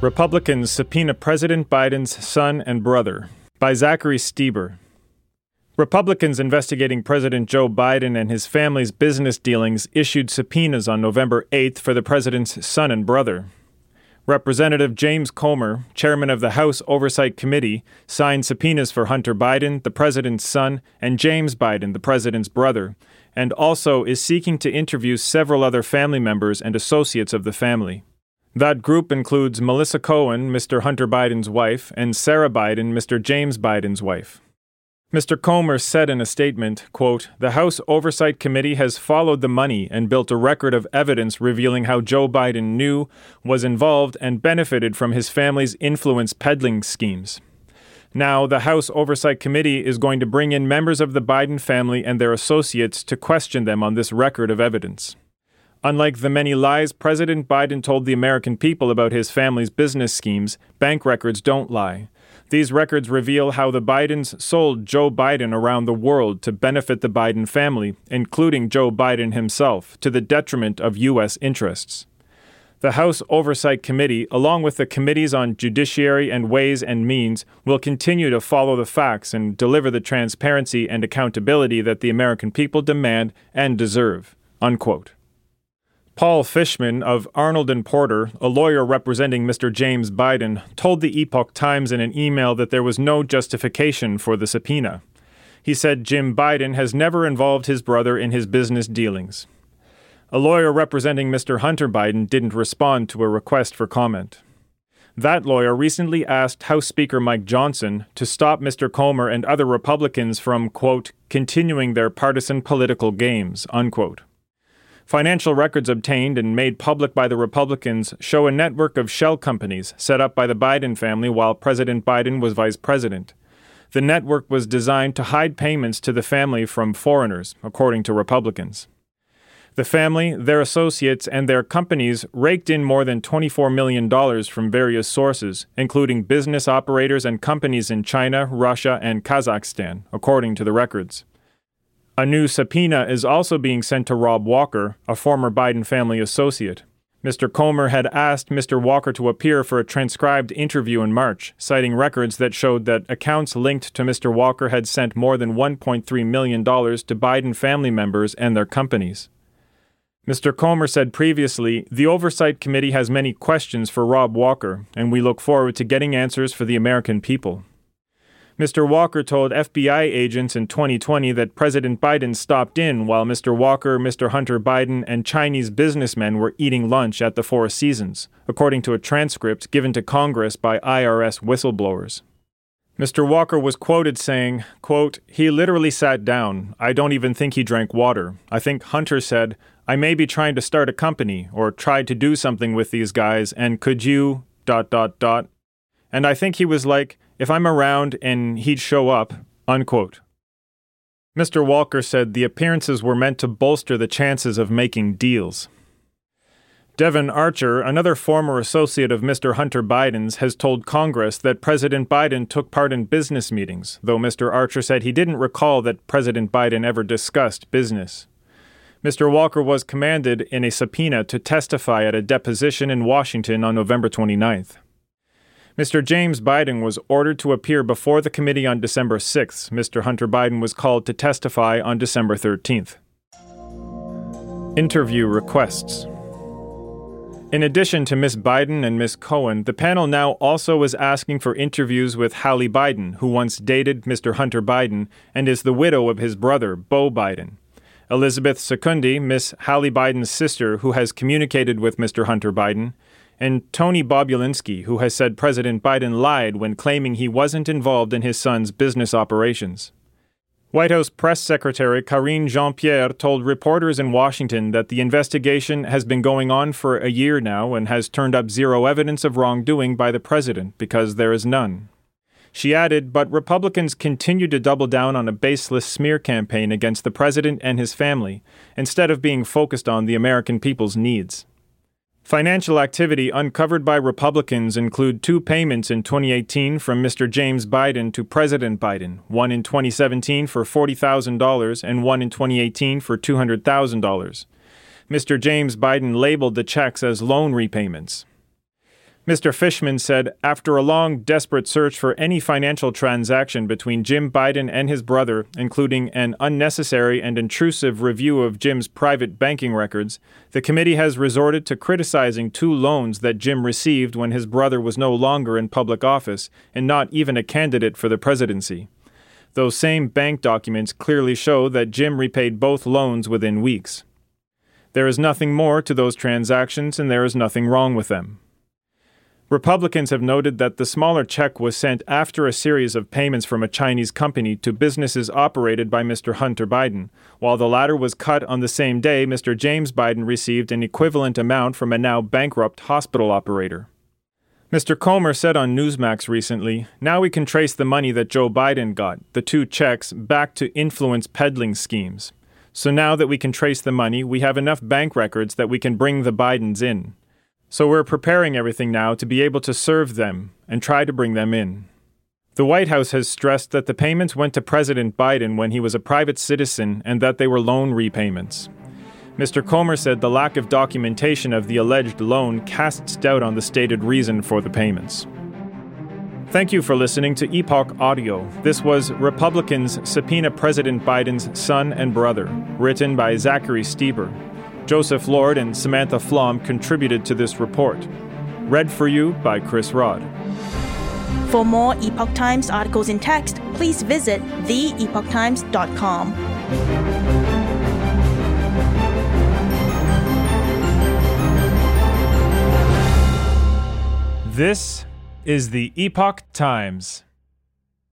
Republicans subpoena President Biden's son and brother by Zachary Stieber. Republicans investigating President Joe Biden and his family's business dealings issued subpoenas on November 8th for the president's son and brother. Representative James Comer, chairman of the House Oversight Committee, signed subpoenas for Hunter Biden, the president's son, and James Biden, the president's brother, and also is seeking to interview several other family members and associates of the family. That group includes Melissa Cohen, Mr. Hunter Biden's wife, and Sara Biden, Mr. James Biden's wife. Mr. Comer said in a statement, quote, The House Oversight Committee has followed the money and built a record of evidence revealing how Joe Biden knew, was involved, and benefited from his family's influence peddling schemes. Now, the House Oversight Committee is going to bring in members of the Biden family and their associates to question them on this record of evidence. Unlike the many lies President Biden told the American people about his family's business schemes, bank records don't lie. These records reveal how the Bidens sold Joe Biden around the world to benefit the Biden family, including Joe Biden himself, to the detriment of U.S. interests. The House Oversight Committee, along with the committees on Judiciary and Ways and Means, will continue to follow the facts and deliver the transparency and accountability that the American people demand and deserve. Unquote. Paul Fishman of Arnold and Porter, a lawyer representing Mr. James Biden, told the Epoch Times in an email that there was no justification for the subpoena. He said Jim Biden has never involved his brother in his business dealings. A lawyer representing Mr. Hunter Biden didn't respond to a request for comment. That lawyer recently asked House Speaker Mike Johnson to stop Mr. Comer and other Republicans from, quote, continuing their partisan political games, unquote. Financial records obtained and made public by the Republicans show a network of shell companies set up by the Biden family while President Biden was vice president. The network was designed to hide payments to the family from foreigners, according to Republicans. The family, their associates, and their companies raked in more than $24 million from various sources, including business operators and companies in China, Russia, and Kazakhstan, according to the records. A new subpoena is also being sent to Rob Walker, a former Biden family associate. Mr. Comer had asked Mr. Walker to appear for a transcribed interview in March, citing records that showed that accounts linked to Mr. Walker had sent more than $1.3 million to Biden family members and their companies. Mr. Comer said previously, the Oversight Committee has many questions for Rob Walker, and we look forward to getting answers for the American people. Mr. Walker told FBI agents in 2020 that President Biden stopped in while Mr. Walker, Mr. Hunter Biden, and Chinese businessmen were eating lunch at the Four Seasons, according to a transcript given to Congress by IRS whistleblowers. Mr. Walker was quoted saying, quote, He literally sat down. I don't even think he drank water. I think Hunter said, I may be trying to start a company or tried to do something with these guys, and could you, dot, dot, dot. And I think he was like, if I'm around and he'd show up, unquote. Mr. Walker said the appearances were meant to bolster the chances of making deals. Devon Archer, another former associate of Mr. Hunter Biden's, has told Congress that President Biden took part in business meetings, though Mr. Archer said he didn't recall that President Biden ever discussed business. Mr. Walker was commanded in a subpoena to testify at a deposition in Washington on November 29th. Mr. James Biden was ordered to appear before the committee on December 6th. Mr. Hunter Biden was called to testify on December 13th. Interview requests. In addition to Ms. Biden and Ms. Cohen, the panel now also is asking for interviews with Hallie Biden, who once dated Mr. Hunter Biden and is the widow of his brother, Beau Biden. Elizabeth Secundy, Miss Hallie Biden's sister, who has communicated with Mr. Hunter Biden, and Tony Bobulinski, who has said President Biden lied when claiming he wasn't involved in his son's business operations. White House Press Secretary Karine Jean Pierre told reporters in Washington that the investigation has been going on for a year now and has turned up zero evidence of wrongdoing by the president because there is none. She added, but Republicans continue to double down on a baseless smear campaign against the president and his family instead of being focused on the American people's needs. Financial activity uncovered by Republicans include two payments in 2018 from Mr. James Biden to President Biden, one in 2017 for $40,000 and one in 2018 for $200,000. Mr. James Biden labeled the checks as loan repayments. Mr. Fishman said after a long, desperate search for any financial transaction between Jim Biden and his brother, including an unnecessary and intrusive review of Jim's private banking records, the committee has resorted to criticizing two loans that Jim received when his brother was no longer in public office and not even a candidate for the presidency. Those same bank documents clearly show that Jim repaid both loans within weeks. There is nothing more to those transactions, and there is nothing wrong with them. Republicans have noted that the smaller check was sent after a series of payments from a Chinese company to businesses operated by Mr. Hunter Biden. While the latter was cut on the same day, Mr. James Biden received an equivalent amount from a now bankrupt hospital operator. Mr. Comer said on Newsmax recently, now we can trace the money that Joe Biden got, the two checks, back to influence peddling schemes. So now that we can trace the money, we have enough bank records that we can bring the Bidens in. So we're preparing everything now to be able to serve them and try to bring them in. The White House has stressed that the payments went to President Biden when he was a private citizen and that they were loan repayments. Mr. Comer said the lack of documentation of the alleged loan casts doubt on the stated reason for the payments. Thank you for listening to Epoch Audio. This was Republicans Subpoena President Biden's Son and Brother, written by Zachary Stieber. Joseph Lord and Samantha Flom contributed to this report. Read for you by Chris Rod. For more Epoch Times articles in text, please visit theepochtimes.com. This is the Epoch Times.